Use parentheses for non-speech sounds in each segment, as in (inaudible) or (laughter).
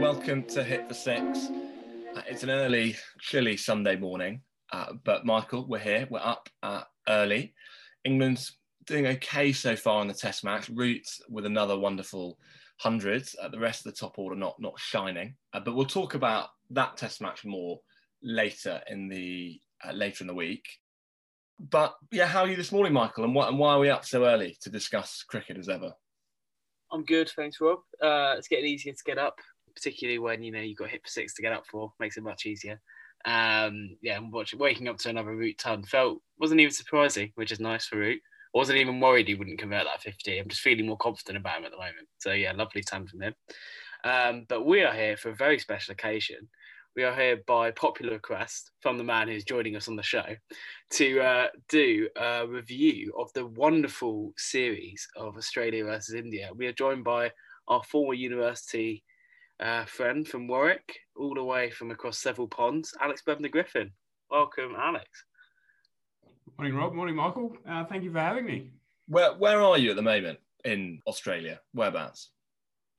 welcome to Hit the Six. Uh, it's an early, chilly Sunday morning, uh, but Michael, we're here. We're up uh, early. England's doing okay so far in the Test match. Root with another wonderful hundred. Uh, the rest of the top order not not shining, uh, but we'll talk about that Test match more later in the later in the week. But yeah, how are you this morning, Michael? And, and why are we up so early to discuss cricket as ever? I'm good, thanks, Rob. Uh, it's getting easier to get up, particularly when you know you've got hit for six to get up for. Makes it much easier. Um, yeah, and watching, waking up to another Root ton felt wasn't even surprising, which is nice for Root. I wasn't even worried he wouldn't convert that 50. I'm just feeling more confident about him at the moment. So yeah, lovely time from him. Um, but we are here for a very special occasion we are here by popular request from the man who's joining us on the show to uh, do a review of the wonderful series of Australia versus India. We are joined by our former university uh, friend from Warwick, all the way from across several ponds, Alex Bevner Griffin. Welcome, Alex. Morning, Rob. Morning, Michael. Uh, thank you for having me. Where Where are you at the moment in Australia? Whereabouts?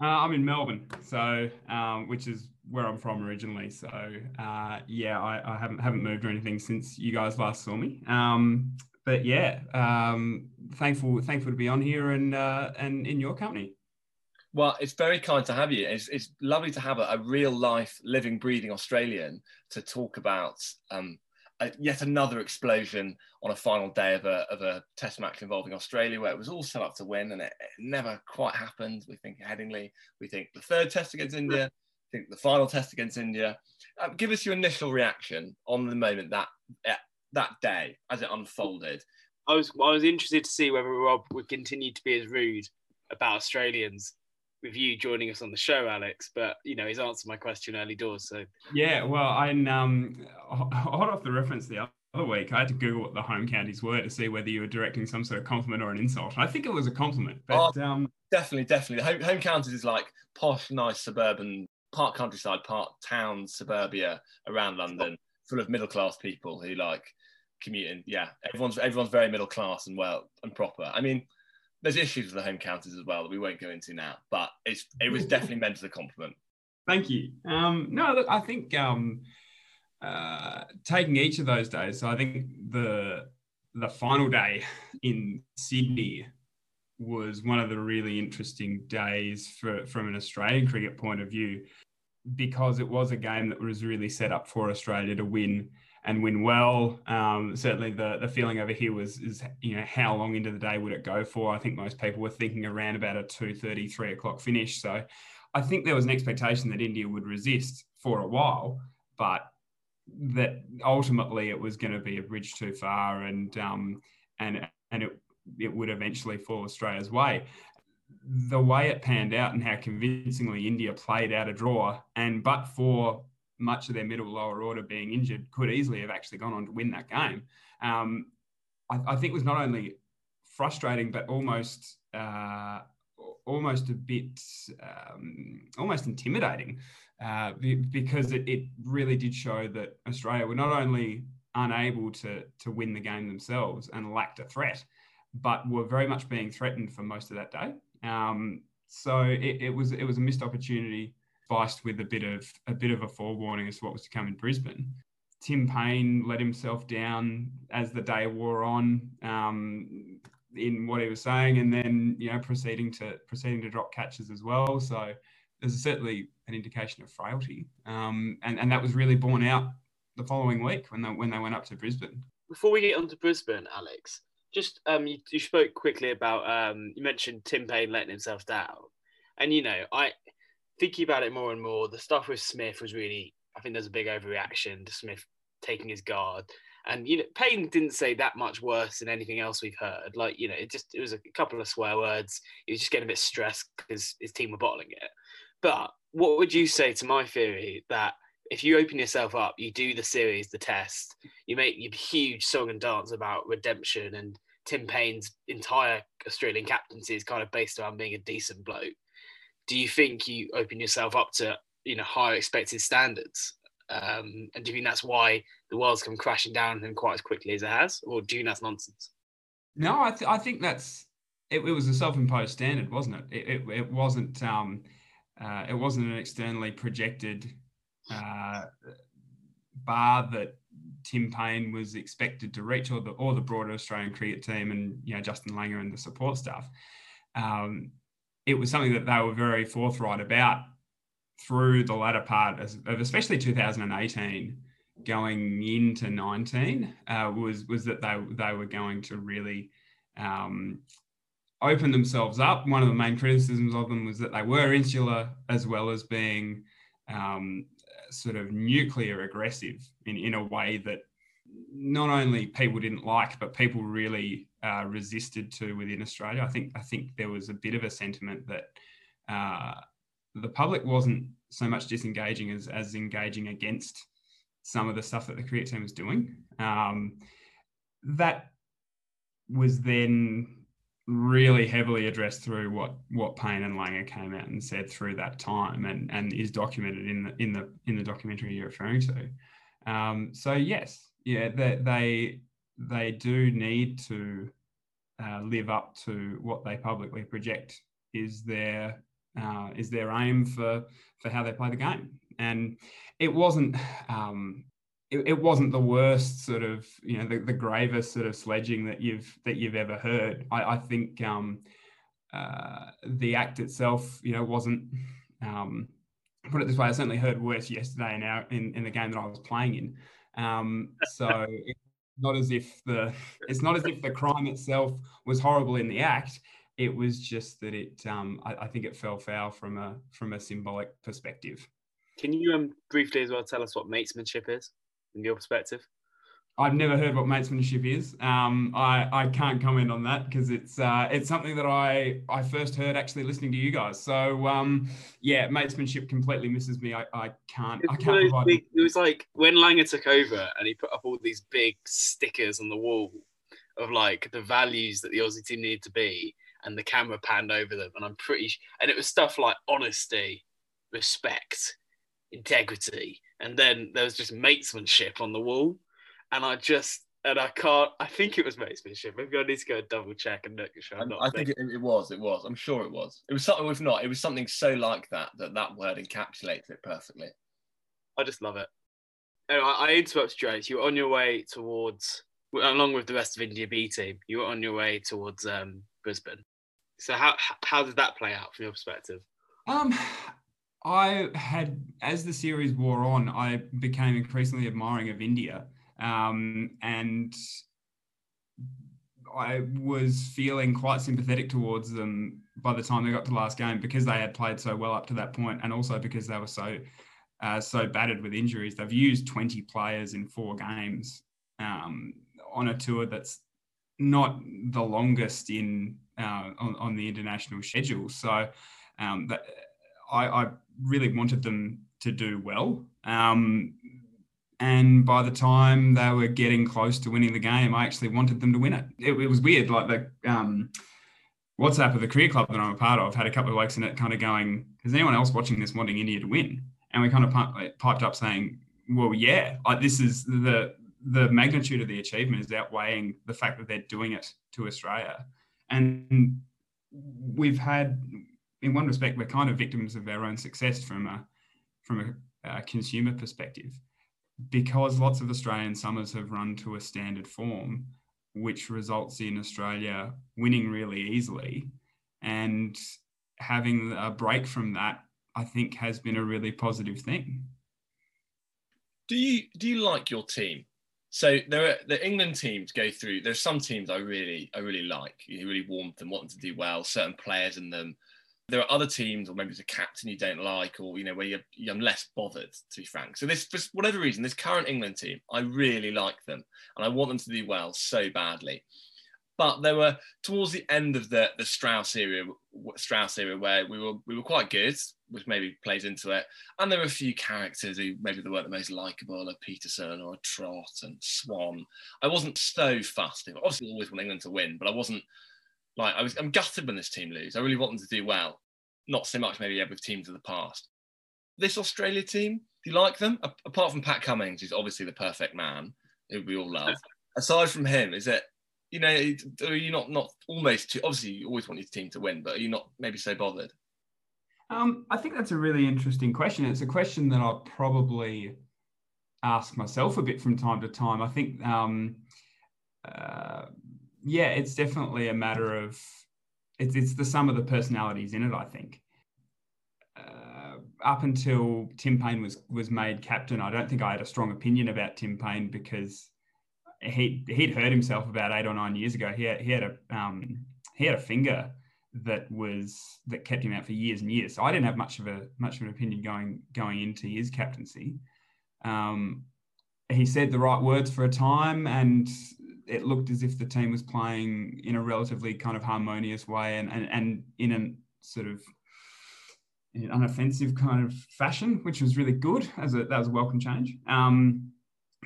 Uh, I'm in Melbourne, so um, which is where I'm from originally. So uh, yeah, I, I, haven't haven't moved or anything since you guys last saw me. Um, but yeah, um, thankful thankful to be on here and uh, and in your company. Well, it's very kind to have you. It's, it's lovely to have a, a real life, living, breathing Australian to talk about um, a, yet another explosion on a final day of a, of a test match involving Australia, where it was all set up to win and it, it never quite happened. We think Headingley, we think the third test against India, I think the final test against India. Uh, give us your initial reaction on the moment that uh, that day as it unfolded. I was I was interested to see whether Rob would continue to be as rude about Australians with you joining us on the show, Alex. But you know, he's answered my question early doors. So yeah, well, I um, (laughs) hot off the reference the other week, I had to Google what the home counties were to see whether you were directing some sort of compliment or an insult. I think it was a compliment, but oh, um, definitely, definitely, home, home counties is like posh, nice suburban, part countryside, part town, suburbia around London, full of middle class people who like commuting. Yeah, everyone's everyone's very middle class and well and proper. I mean there's issues with the home counties as well that we won't go into now, but it's it was definitely meant as a compliment. Thank you. Um, no, look, I think um, uh, taking each of those days. So I think the the final day (laughs) in Sydney was one of the really interesting days for, from an Australian cricket point of view because it was a game that was really set up for Australia to win and win well. Um, certainly, the the feeling over here was is you know how long into the day would it go for? I think most people were thinking around about a 2.30, 3 o'clock finish. So I think there was an expectation that India would resist for a while, but that ultimately it was going to be a bridge too far, and um, and and it it would eventually fall Australia's way. The way it panned out and how convincingly India played out a draw, and but for much of their middle lower order being injured, could easily have actually gone on to win that game. Um, I, I, think was not only frustrating, but almost uh, almost a bit um, almost intimidating uh, because it, it really did show that Australia were not only unable to to win the game themselves and lacked a threat, but were very much being threatened for most of that day. Um, so it, it was it was a missed opportunity spiced with a bit of a bit of a forewarning as to what was to come in Brisbane. Tim Paine let himself down as the day wore on um, in what he was saying, and then you know proceeding to proceeding to drop catches as well. So there's certainly an indication of frailty, um, and and that was really borne out the following week when they when they went up to Brisbane. Before we get on to Brisbane, Alex, just um, you, you spoke quickly about um, you mentioned Tim Paine letting himself down, and you know I thinking about it more and more, the stuff with Smith was really, I think there's a big overreaction to Smith taking his guard. And you know, Paine didn't say that much worse than anything else we've heard. Like you know, it just it was a couple of swear words. He was just getting a bit stressed because his team were bottling it. But what would you say to my theory that if you open yourself up, you do the series, the test, you make your huge song and dance about redemption, and Tim Paine's entire Australian captaincy is kind of based around being a decent bloke do you think you open yourself up to you know higher expected standards? Um, and do you think that's why the world's come crashing down on him quite as quickly as it has, or do you think that's nonsense? No, I, th- I think that's it, it, was a self-imposed standard, wasn't it? It, it, it wasn't. Um, uh, it wasn't an externally projected uh, bar that Tim Paine was expected to reach, or the or the broader Australian cricket team, and you know Justin Langer and the support staff. Um, it was something that they were very forthright about through the latter part of especially 2018 going into 19 uh, was was that they they were going to really um, open themselves up. One of the main criticisms of them was that they were insular as well as being um, sort of nuclear aggressive in, in a way that not only people didn't like, but people really uh, resisted to within Australia. I think I think there was a bit of a sentiment that uh, the public wasn't so much disengaging as as engaging against some of the stuff that the cricket team was doing. Um, that was then really heavily addressed through what what Paine and Langer came out and said through that time, and and is documented in the in the in the documentary you're referring to. Um, so yes, yeah, they they, they do need to uh, live up to what they publicly project is their uh, is their aim for for how they play the game, and it wasn't. Um, it, it wasn't the worst sort of you know the, the gravest sort of sledging that you've that you've ever heard. I, I think um, uh, the act itself, you know, wasn't. Um, put it this way, I certainly heard worse yesterday in our in, in the game that I was playing in. Um, so (laughs) it's not as if the it's not as if the crime itself was horrible in the act. It was just that it um, I, I think it fell foul from a from a symbolic perspective. Can you um, briefly as well tell us what matesmanship is? in your perspective? I've never heard what matesmanship is. Um, I, I can't comment on that because it's uh, it's something that I, I first heard actually listening to you guys. So um, yeah, matesmanship completely misses me. I, I can't I can't provide. It was like when Langer took over and he put up all these big stickers on the wall of like the values that the Aussie team needed to be, and the camera panned over them, and I'm pretty and it was stuff like honesty, respect, integrity, and then there was just matesmanship on the wall, and I just and I can't. I think it was matesmanship. Maybe I need to go double check and look. Sure i think it, it, was. It was. I'm sure it was. It was something. If not, it was something so like that that that word encapsulates it perfectly. I just love it. Anyway, I, I interrupted you. You were on your way towards, along with the rest of India B team. You were on your way towards um, Brisbane. So how how did that play out from your perspective? Um, I had, as the series wore on, I became increasingly admiring of India. Um, and I was feeling quite sympathetic towards them by the time they got to the last game because they had played so well up to that point, and also because they were so uh, so battered with injuries. They've used 20 players in four games um, on a tour that's not the longest in uh, on, on, the international schedule. So um, that I, I, really wanted them to do well. Um, and by the time they were getting close to winning the game, I actually wanted them to win it. It, it was weird. Like the um, WhatsApp of the career club that I'm a part of had a couple of likes in it, kind of going, "Is anyone else watching this wanting India to win?" And we kind of piped up saying, "Well, yeah, like this is the the magnitude of the achievement is outweighing the fact that they're doing it to Australia." And we've had in one respect, we're kind of victims of our own success from a from a, a consumer perspective, because lots of Australian summers have run to a standard form, which results in Australia winning really easily, and having a break from that, I think, has been a really positive thing. Do you do you like your team? So there are the England teams go through. There's some teams I really I really like. You really warm them, want them to do well. Certain players in them there are other teams, or maybe it's a captain you don't like, or you know where you're, I'm less bothered, to be frank. So this, for whatever reason, this current England team, I really like them, and I want them to do well so badly. But there were towards the end of the the Strauss era, Strauss era, where we were we were quite good, which maybe plays into it. And there were a few characters who maybe they weren't the most likable, like Pietersen or Trott and Swann. I wasn't so fussed. Obviously, always want England to win, but I wasn't like I was, I'm gutted when this team lose. I really want them to do well. Not so much maybe with teams of the past. This Australia team, do you like them? A- apart from Pat Cummins, who's obviously the perfect man, who we all love. (laughs) Aside from him, is it you know, are you not not almost too? Obviously, you always want your team to win, but are you not maybe so bothered? Um, I think that's a really interesting question. It's a question that I'll probably ask myself a bit from time to time. I think, um, uh, yeah, it's definitely a matter of it's it's the sum of the personalities in it. I think. Uh, up until Tim Paine was was made captain, I don't think I had a strong opinion about Tim Paine because he he'd hurt himself about eight or nine years ago. He had, he had a um, he had a finger that was that kept him out for years and years. So I didn't have much of a much of an opinion going going into his captaincy. Um, he said the right words for a time, and it looked as if the team was playing in a relatively kind of harmonious way and and, and in a sort of an unoffensive kind of fashion, which was really good as a that was a welcome change. Um,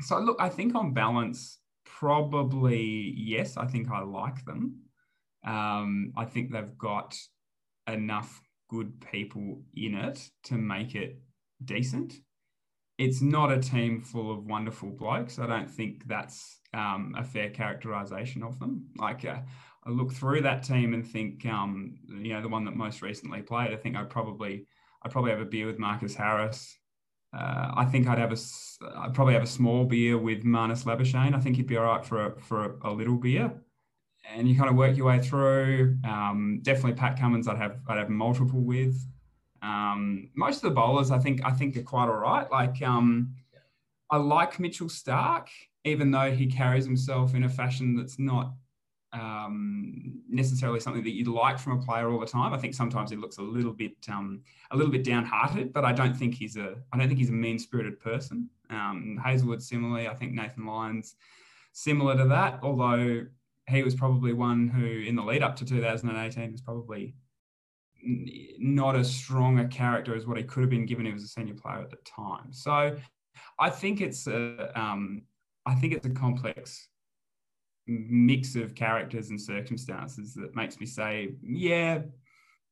so look, I think on balance, probably yes. I think I like them. Um, I think they've got enough good people in it to make it decent. It's not a team full of wonderful blokes. I don't think that's um, a fair characterization of them. Like, uh, I look through that team and think, um, you know, the one that most recently played, I think I'd probably, I'd probably have a beer with Marcus Harris. Uh, I think I'd have a, I'd probably have a small beer with Marnus Labuschagne. I think he'd be all right for a, for a, a little beer and you kind of work your way through. Um, definitely Pat Cummins, I'd have I'd have multiple with. Um, most of the bowlers, I think I think are quite all right. Like um, I like Mitchell Stark, even though he carries himself in a fashion that's not um, necessarily something that you'd like from a player all the time. I think sometimes he looks a little bit um, a little bit downhearted, but I don't think he's a I don't think he's a mean spirited person. Um, Hazlewood similarly, I think Nathan Lyon's similar to that, although he was probably one who, in the lead up to 2018, was probably not as strong a character as what he could have been given he was a senior player at the time. So I think it's a, um, I think it's a complex mix of characters and circumstances that makes me say, yeah,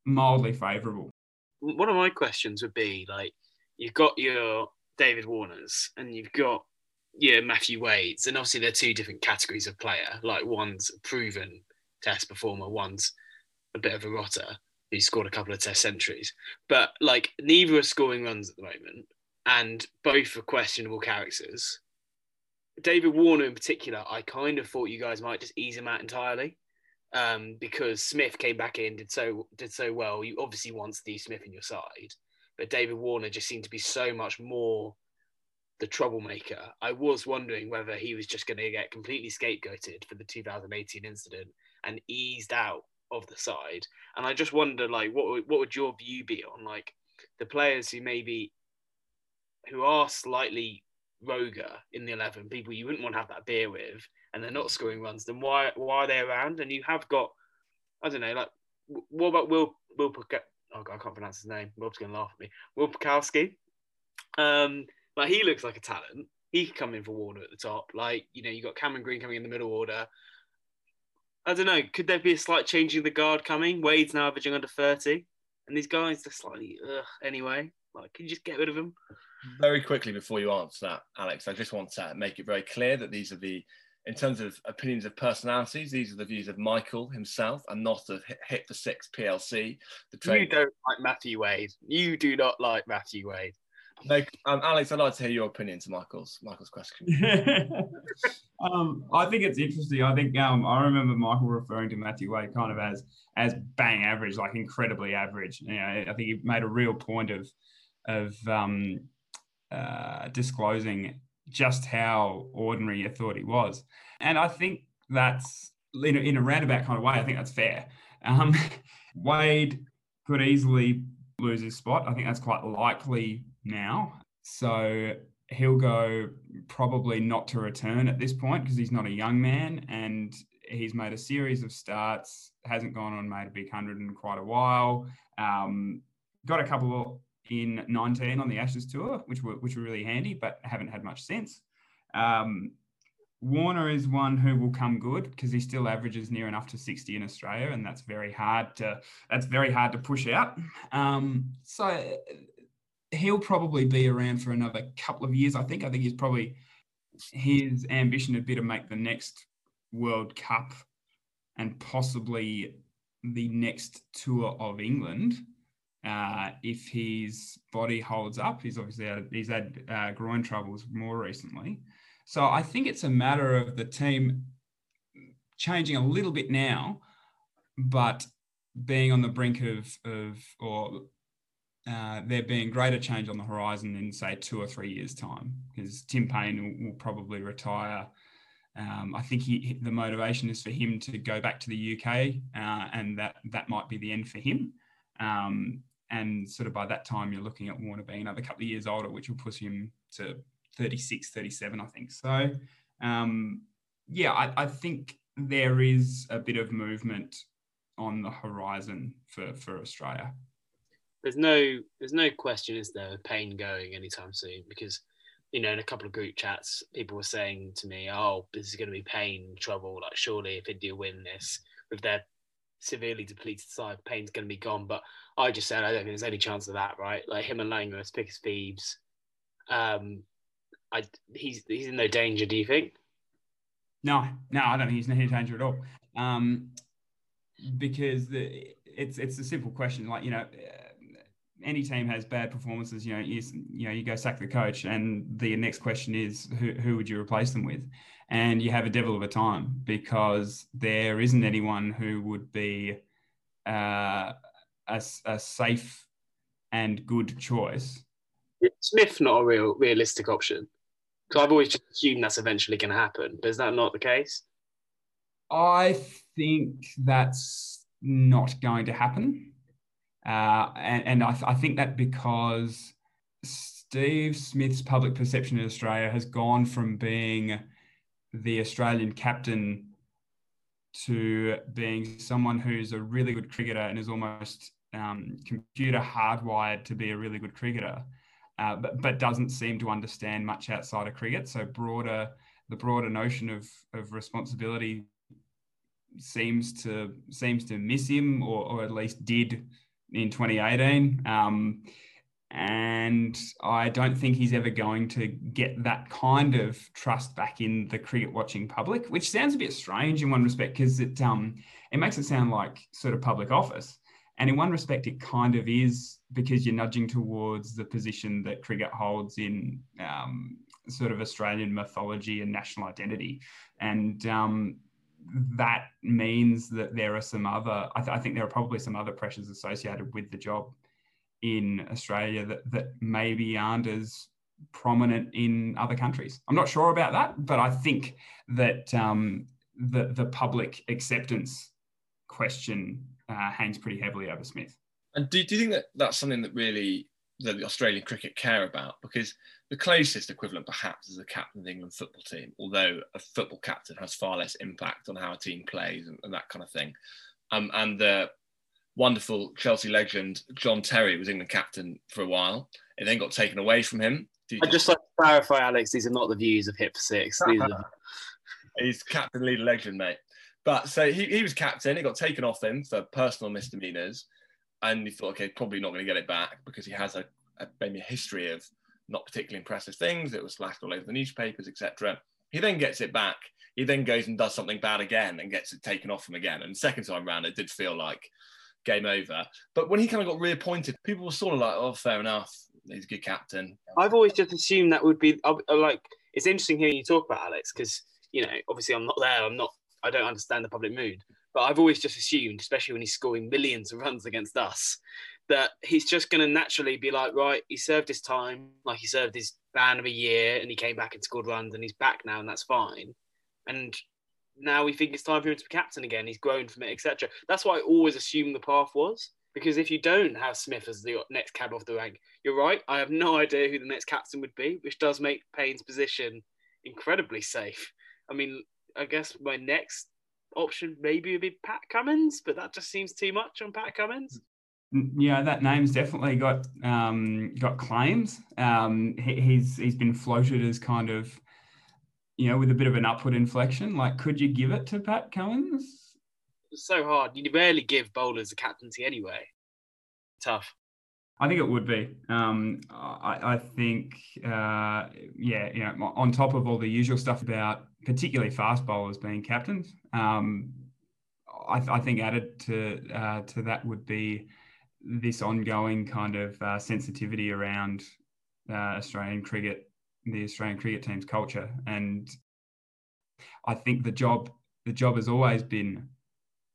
mildly favourable. One of my questions would be like, you've got your David Warners and you've got yeah, Matthew Wades, and obviously they're two different categories of player. Like one's a proven test performer, one's a bit of a rotter who scored a couple of test centuries. But like neither are scoring runs at the moment, and both are questionable characters. David Warner in particular, I kind of thought you guys might just ease him out entirely. Um, because Smith came back in, did so did so well. You obviously want Steve Smith in your side, but David Warner just seemed to be so much more the troublemaker, I was wondering whether he was just going to get completely scapegoated for the 2018 incident and eased out of the side. And I just wonder, like, what what would your view be on like the players who maybe who are slightly roguer in the 11, people you wouldn't want to have that beer with, and they're not scoring runs, then why why are they around? And you have got, I don't know, like, what about Will Will Oh God, I can't pronounce his name. Rob's gonna laugh at me. Will Pucovski. Um, like he looks like a talent. He could come in for Warner at the top. Like you know, you got Cameron Green coming in the middle order. I don't know. Could there be a slight change in the guard coming? Wade's now averaging under thirty, and these guys are slightly ugh, anyway. Like, can you just get rid of them? Very quickly before you answer that, Alex, I just want to make it very clear that these are the, in terms of opinions of personalities, these are the views of Michael himself and not of Hit the Six PLC. The train- you don't like Matthew Wade. You do not like Matthew Wade. No, um, Alex, I'd like to hear your opinion to Michael's Michael's question. (laughs) um, I think it's interesting. I think um, I remember Michael referring to Matthew Wade kind of as as bang average, like incredibly average. You know, I think he made a real point of of um, uh, disclosing just how ordinary you thought he was, and I think that's in a, in a roundabout kind of way. I think that's fair. Um, (laughs) Wade could easily lose his spot. I think that's quite likely now. So he'll go probably not to return at this point because he's not a young man and he's made a series of starts, hasn't gone on made a big hundred in quite a while. Um, got a couple in 19 on the Ashes tour, which were which were really handy, but haven't had much since. Um, Warner is one who will come good because he still averages near enough to 60 in Australia, and that's very hard to that's very hard to push out. Um, so he'll probably be around for another couple of years. I think. I think he's probably his ambition would be to make the next World Cup and possibly the next tour of England uh, if his body holds up. He's obviously had, he's had uh, groin troubles more recently. So I think it's a matter of the team changing a little bit now, but being on the brink of, of or uh, there being greater change on the horizon in say two or three years time because Tim Paine will, will probably retire. Um, I think he, the motivation is for him to go back to the UK, uh, and that that might be the end for him. Um, and sort of by that time, you're looking at Warner being another couple of years older, which will push him to 36, 37, I think. So, um, yeah, I, I think there is a bit of movement on the horizon for, for Australia. There's no there's no question, is there, Paine going anytime soon? Because you know, in a couple of group chats, people were saying to me, "Oh, this is going to be pain trouble. Like, surely if India win this with their severely depleted side, Paine's going to be gone." But I just said I don't think there's any chance of that, right? Like him and Langer as pick as thieves. Um, I he's he's in no danger. Do you think? No, no, I don't think he's in any danger at all. Um, because the, it's it's a simple question. Like you know, any team has bad performances. You know, you, you know you go sack the coach, and the next question is who who would you replace them with? And you have a devil of a time because there isn't anyone who would be uh, a, a safe and good choice. Smith not a real realistic option? Because I've always just assumed that's eventually going to happen. But is that not the case? I think that's not going to happen. Uh, and, and I, th- I, think that because Steve Smith's public perception in Australia has gone from being the Australian captain to being someone who's a really good cricketer and is almost um, computer hardwired to be a really good cricketer, uh, but, but doesn't seem to understand much outside of cricket. So broader, the broader notion of, of responsibility seems to seems to miss him, or, or at least did in 2018. Um, and I don't think he's ever going to get that kind of trust back in the cricket watching public, which sounds a bit strange in one respect because it um, it makes it sound like sort of public office. And in one respect, it kind of is because you're nudging towards the position that cricket holds in um, sort of Australian mythology and national identity. And um, that means that there are some other, I, th- I, think there are probably some other pressures associated with the job in Australia that, that maybe aren't as prominent in other countries. I'm not sure about that, but I think that um, the, the public acceptance question uh, hangs pretty heavily over Smith. And do, do you think that that's something that really the Australian cricket care about? Because the closest equivalent, perhaps, is the captain of the England football team, although a football captain has far less impact on how a team plays and, and that kind of thing. Um, and the wonderful Chelsea legend John Terry was England captain for a while. It then got taken away from him. I'd just like to clarify, Alex, these are not the views of Hip Six. (laughs) Are... He's captain, leader, legend, mate. But so he, he was captain. It got taken off him for personal misdemeanors. And he thought, okay, probably not going to get it back because he has a, a maybe a history of not particularly impressive things. It was slashed all over the newspapers, etc. He then gets it back. He then goes and does something bad again and gets it taken off him again. And second time round, it did feel like game over. But when he kind of got reappointed, people were sort of like, "Oh, fair enough. He's a good captain." I've always just assumed that would be uh, uh, like. It's interesting hearing you talk about Alex because you know, obviously, I'm not there. I'm not. I don't understand the public mood. But I've always just assumed, especially when he's scoring millions of runs against us, that he's just going to naturally be like, right, he served his time, like he served his ban of a year, and he came back and scored runs, and he's back now, and that's fine. And now we think it's time for him to be captain again. He's grown from it, etc. That's what I always assumed the path was. Because if you don't have Smith as the next cab off the rank, you're right. I have no idea who the next captain would be, which does make Paine's position incredibly safe. I mean, I guess my next option maybe would be Pat Cummins, but that just seems too much on Pat Cummins yeah, that name's definitely got um, got claims. Um, he, he's he's been floated as kind of, you know, with a bit of an upward inflection. Like, could you give it to Pat Cummins? It's so hard. You rarely give bowlers a captaincy anyway. Tough. I think it would be. Um, I, I, think, uh, yeah, you know, on top of all the usual stuff about particularly fast bowlers being captains, um, I, I, think added to uh, to that would be this ongoing kind of uh, sensitivity around uh, Australian cricket, the Australian cricket team's culture, and I think the job the job has always been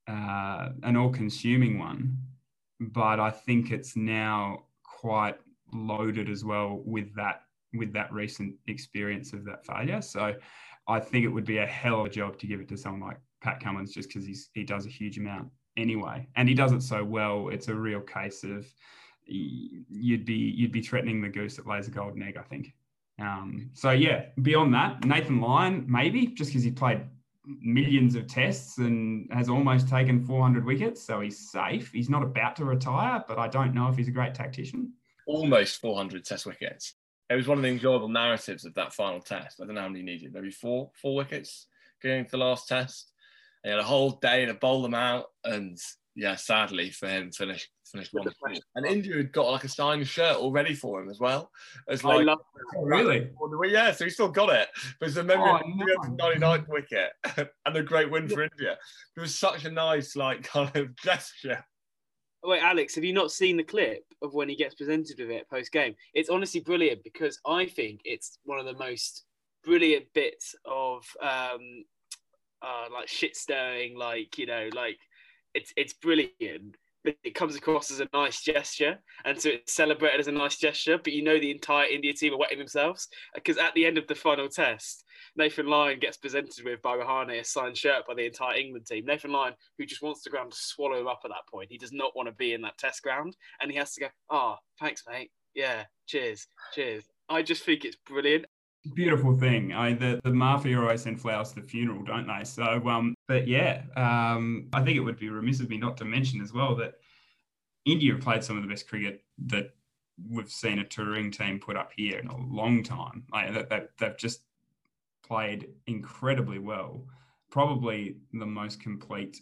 uh, an all-consuming one, but I think it's now quite loaded as well with that with that recent experience of that failure. So I think it would be a hell of a job to give it to someone like Pat Cummins just because he's he does a huge amount anyway, and he does it so well. It's a real case of you'd be you'd be threatening the goose that lays a golden egg. I think. Um, so yeah, beyond that, Nathan Lyon maybe just because he played millions of tests and has almost taken 400 wickets, so he's safe. He's not about to retire, but I don't know if he's a great tactician. Almost 400 test wickets. It was one of the enjoyable narratives of that final test. I don't know how many needed, maybe four, four wickets going to the last test. And he had a whole day to bowl them out, and yeah, sadly for him, finished finished one. And India had got like a signed shirt all ready for him as well. As like, oh, really? Yeah, so he still got it. But it's a memory oh, of the 99th wicket (laughs) and a great win for India. It was such a nice, like, (laughs) kind of gesture. Wait, Alex, have you not seen the clip of when he gets presented with it post game? It's honestly brilliant because I think it's one of the most brilliant bits of um, uh, like shit stirring, like you know, like it's it's brilliant it comes across as a nice gesture, and so it's celebrated as a nice gesture. But you know, the entire India team are wetting themselves because at the end of the final test, Nathan Lyon gets presented with by Rahane a signed shirt by the entire England team. Nathan Lyon, who just wants the ground to swallow him up at that point, he does not want to be in that test ground, and he has to go, "Ah, oh, thanks, mate. Yeah, cheers, cheers." I just think it's brilliant beautiful thing. I the, the mafia always send flowers to the funeral, don't they? So um, but yeah, um, I think it would be remiss of me not to mention as well that India played some of the best cricket that we've seen a touring team put up here in a long time. Like that, that they've just played incredibly well. Probably the most complete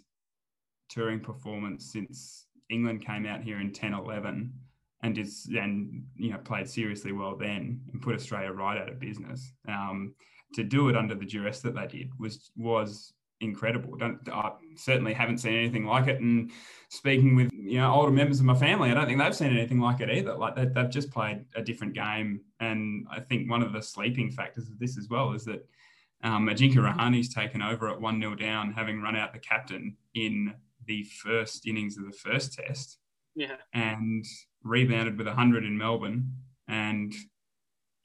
touring performance since England came out here in 10 11 and is and you know played seriously well then and put Australia right out of business. Um, to do it under the duress that they did was was incredible. Don't I certainly haven't seen anything like it. And speaking with you know older members of my family, I don't think they've seen anything like it either. Like they, have just played a different game. And I think one of the sleeping factors of this as well is that um, Ajinkya Rahane's taken over at one 0 down, having run out the captain in the first innings of the first test. Yeah. And rebounded with 100 in Melbourne and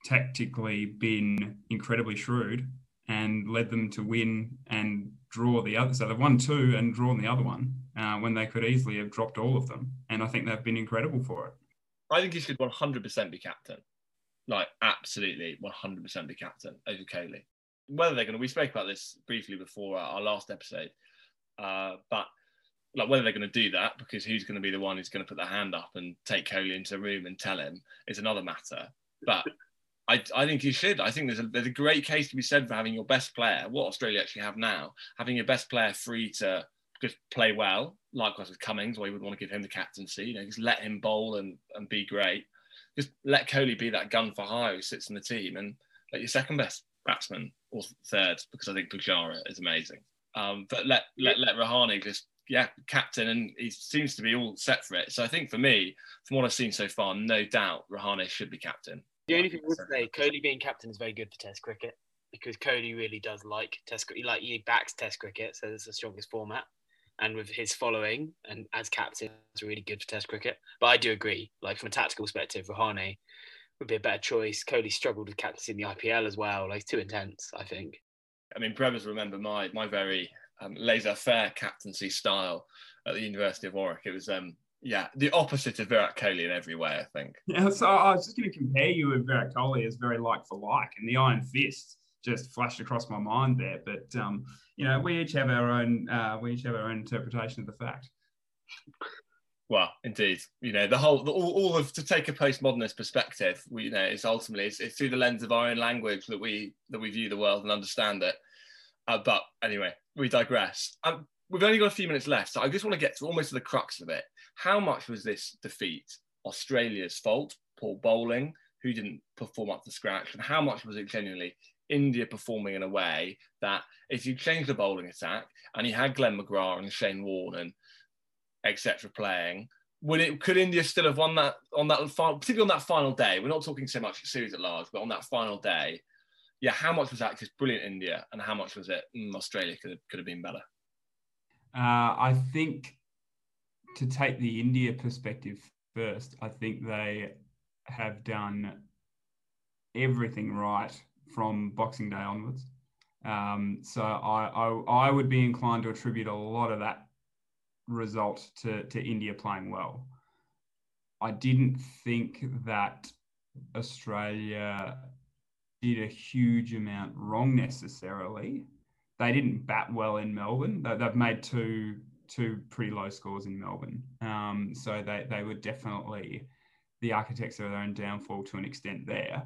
tactically been incredibly shrewd and led them to win and draw the other. So they've won two and drawn the other one uh, when they could easily have dropped all of them. And I think they've been incredible for it. I think he should 100% be captain. Like, absolutely 100% be captain over Kohli. Whether they're going to, we spoke about this briefly before our last episode, uh, but like whether they're going to do that because who's going to be the one who's going to put their hand up and take Kohli into a room and tell him is another matter. But I, I think you should. I think there's a, there's a great case to be said for having your best player, what Australia actually have now, having your best player free to just play well. Likewise with Cummins, why you would want to give him the captaincy. You know, just let him bowl and, and be great. Just let Kohli be that gun for hire who sits in the team and let your second best batsman or third, because I think Pujara is amazing. Um, but let let let Rahane just yeah, captain, and he seems to be all set for it. So I think for me, from what I've seen so far, no doubt Rahane should be captain. The only thing I would say, Kohli being captain is very good for Test cricket because Kohli really does like Test cricket. Like he backs Test cricket, so it's the strongest format. And with his following and as captain, it's really good for Test cricket. But I do agree, like from a tactical perspective, Rahane would be a better choice. Kohli struggled with captaincy in the IPL as well. Like too intense, I think. I mean, Brevis remember my my very um, laissez-faire captaincy style at the University of Warwick. It was um, yeah, the opposite of Virat Kohli in every way, I think. Yeah, so I was just going to compare you with Virat Kohli as very like for like, and the Iron Fist just flashed across my mind there. But um, you know, we each have our own uh, we each have our own interpretation of the fact. Well, indeed, you know the whole the, all, all of to take a postmodernist perspective. We, you know, it's ultimately it's, it's, through the lens of our own language that we that we view the world and understand it. Uh, but anyway, we digress. Um, we've only got a few minutes left, so I just want to get to almost to the crux of it. How much was this defeat Australia's fault, poor bowling, who didn't perform up to scratch, and how much was it genuinely India performing in a way that if you change the bowling attack and you had Glenn McGrath and Shane Warne and etc. playing, would it could India still have won that on that final, particularly on that final day? We're not talking so much series at large, but on that final day, yeah, how much was that just brilliant India, and how much was it mm, Australia could have, could have been better? Uh, I think to take the India perspective first, I think they have done everything right from Boxing Day onwards. Um, so I, I, I would be inclined to attribute a lot of that result to, to India playing well. I didn't think that Australia did a huge amount wrong necessarily. They didn't bat well in Melbourne. They've made two two pretty low scores in Melbourne. Um, so they, they were definitely the architects of their own downfall to an extent there.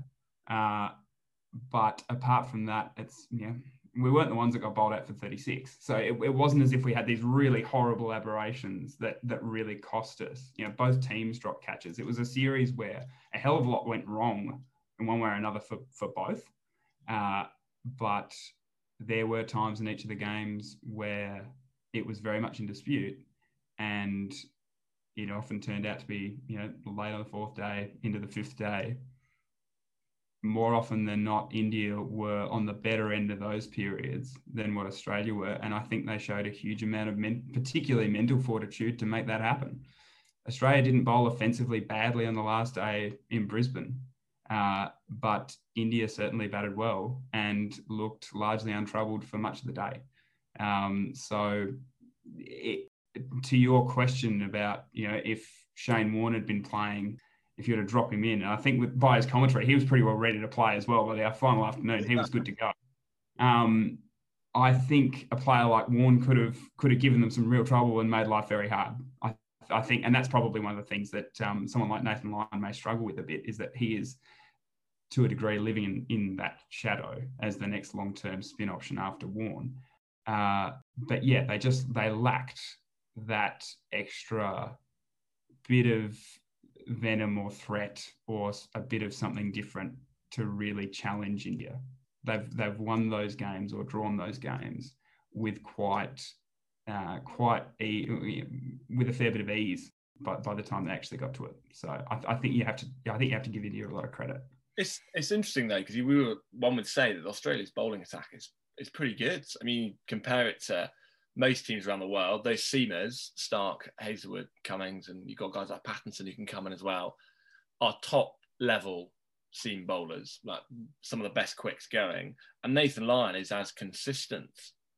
Uh, but apart from that, it's yeah, we weren't the ones that got bowled out for 36. So it, it wasn't as if we had these really horrible aberrations that that really cost us. You know, both teams dropped catches. It was a series where a hell of a lot went wrong in one way or another for, for both. Uh, but there were times in each of the games where it was very much in dispute. And it often turned out to be, you know, late on the fourth day into the fifth day more often than not, India were on the better end of those periods than what Australia were. And I think they showed a huge amount of men, particularly mental fortitude to make that happen. Australia didn't bowl offensively badly on the last day in Brisbane, uh, but India certainly batted well and looked largely untroubled for much of the day. Um, so, it, to your question about you know if Shane Warne had been playing if you were to drop him in. And I think with by his commentary, he was pretty well ready to play as well. By the final afternoon, he was good to go. Um, I think a player like Warne could have could have given them some real trouble and made life very hard. I, I think, and that's probably one of the things that um, someone like Nathan Lyon may struggle with a bit is that he is, to a degree, living in, in that shadow as the next long term spin option after Warne. Uh, but yeah, they just they lacked that extra bit of venom or threat or a bit of something different to really challenge India. They've they've won those games or drawn those games with quite uh, quite e- with a fair bit of ease by, by the time they actually got to it. So I, I think you have to I think you have to give India a lot of credit. It's it's interesting though because we were one would say that Australia's bowling attack is is pretty good. I mean, compare it to most teams around the world, those seamers, Stark, Hazlewood, Cummins, and you've got guys like Pattinson who can come in as well, are top level seam bowlers, like some of the best quicks going. And Nathan Lyon is as consistent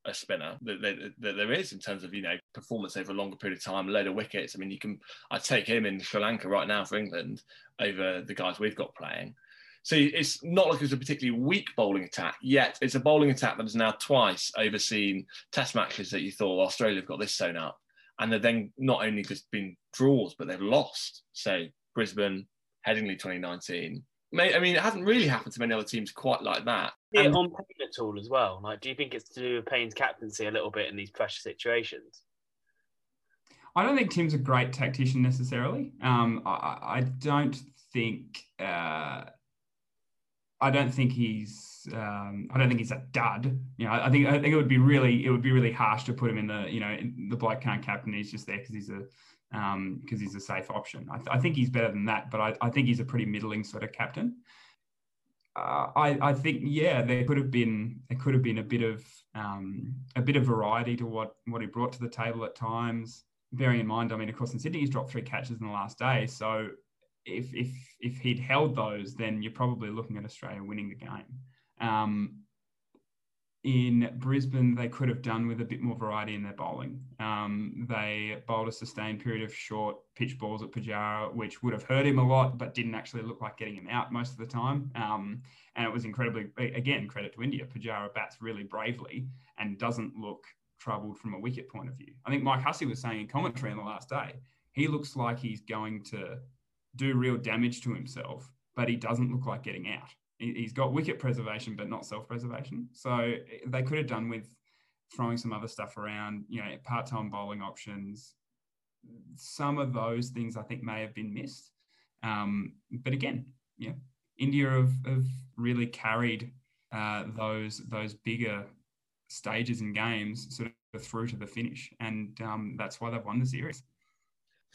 a spinner that, that, that, there is in terms of you know performance over a longer period of time, a load of wickets. I mean, you can I take him in Sri Lanka right now for England over the guys we've got playing. So it's not like it's a particularly weak bowling attack, yet it's a bowling attack that has now twice overseen test matches that you thought Australia have got this sewn up. And they've then not only just been draws, but they've lost. So Brisbane, Headingley 2019. I mean, it hasn't really happened to many other teams quite like that. Yeah, and, on Paine at all as well. Like, do you think it's to do with Paine's captaincy a little bit in these pressure situations? I don't think Tim's a great tactician necessarily. Um, I, I, don't think uh, I don't think he's um, I don't think he's a dud. You know, I think I think it would be really it would be really harsh to put him in the you know the bloke can't captain. He's just there because he's a because um, he's a safe option. I, th- I, think he's better than that, but I, I, think he's a pretty middling sort of captain. Uh, I, I think yeah, there could have been there could have been a bit of um, a bit of variety to what what he brought to the table at times. Bearing in mind, I mean, of course, in Sydney he's dropped three catches in the last day, so if if if he'd held those, then you're probably looking at Australia winning the game. Um, in Brisbane, they could have done with a bit more variety in their bowling. Um, they bowled a sustained period of short pitch balls at Pujara, which would have hurt him a lot, but didn't actually look like getting him out most of the time. Um, and it was incredibly, again, credit to India. Pujara bats really bravely and doesn't look troubled from a wicket point of view. I think Mike Hussey was saying in commentary on the last day, he looks like he's going to do real damage to himself, but he doesn't look like getting out. He's got wicket preservation, but not self preservation. So they could have done with throwing some other stuff around, you know, part time bowling options. Some of those things I think may have been missed. Um, but again, yeah, India have, have really carried uh, those those bigger stages and games sort of through to the finish, and um, that's why they've won the series.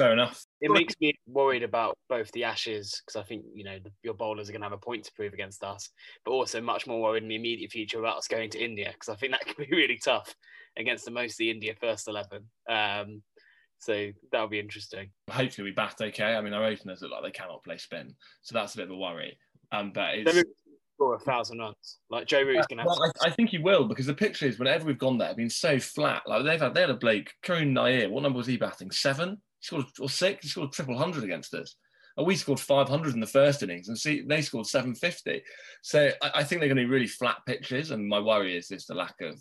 Fair enough. It makes me worried about both the Ashes because I think you know the, your bowlers are going to have a point to prove against us, but also much more worried in the immediate future about us going to India because I think that (laughs) could be really tough against the mostly India first eleven. Um, so that'll be interesting. Hopefully, we bat okay. I mean, our openers look like they cannot play spin, so that's a bit of a worry. Um, but it's score a thousand runs. Like Joe Root's going to. Well, I, I, think he will because the picture is whenever we've gone there, been so flat. Like they've had, they had a Blake Karun Nair. What number was he batting? Seven. Scored or six. He scored triple hundred against us. And we scored 500 in the first innings, and see they scored 750. So I, I think they're going to be really flat pitches, and my worry is just a lack of,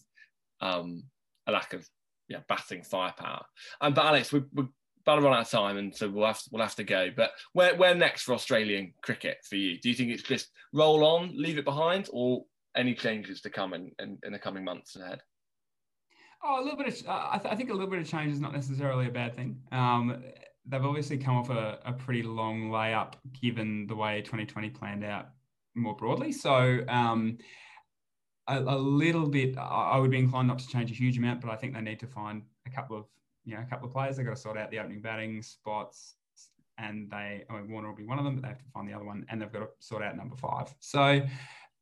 um, a lack of yeah batting firepower. And but Alex, we, we about to run out of time, and so we'll have to, we'll have to go. But where where next for Australian cricket for you? Do you think it's just roll on, leave it behind, or any changes to come in, in, in the coming months ahead? Oh, a little bit of uh, I, th- I, think a little bit of change is not necessarily a bad thing. Um, they've obviously come off a, a, pretty long layup given the way 2020 planned out more broadly. So um, a, a, little bit, I would be inclined not to change a huge amount, but I think they need to find a couple of you know, a couple of players. They've got to sort out the opening batting spots, and they, I mean, Warner will be one of them, but they have to find the other one, and they've got to sort out number five. So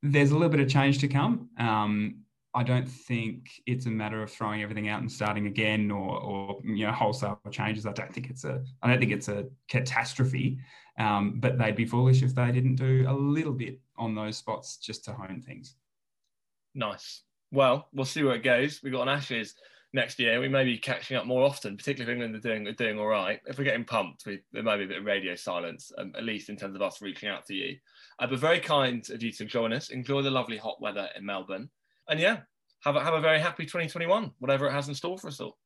there's a little bit of change to come. Um, I don't think it's a matter of throwing everything out and starting again, or, or you know, wholesale changes. I don't think it's a, I don't think it's a catastrophe. Um, but they'd be foolish if they didn't do a little bit on those spots just to hone things. Nice. Well, we'll see where it goes. We've got an Ashes next year, we may be catching up more often, particularly if England are doing are doing all right. If we're getting pumped, we, there might be a bit of radio silence, um, at least in terms of us reaching out to you. Uh, but very kind of you to join us. Enjoy the lovely hot weather in Melbourne, and yeah, have a, have a very happy 2021, whatever it has in store for us all.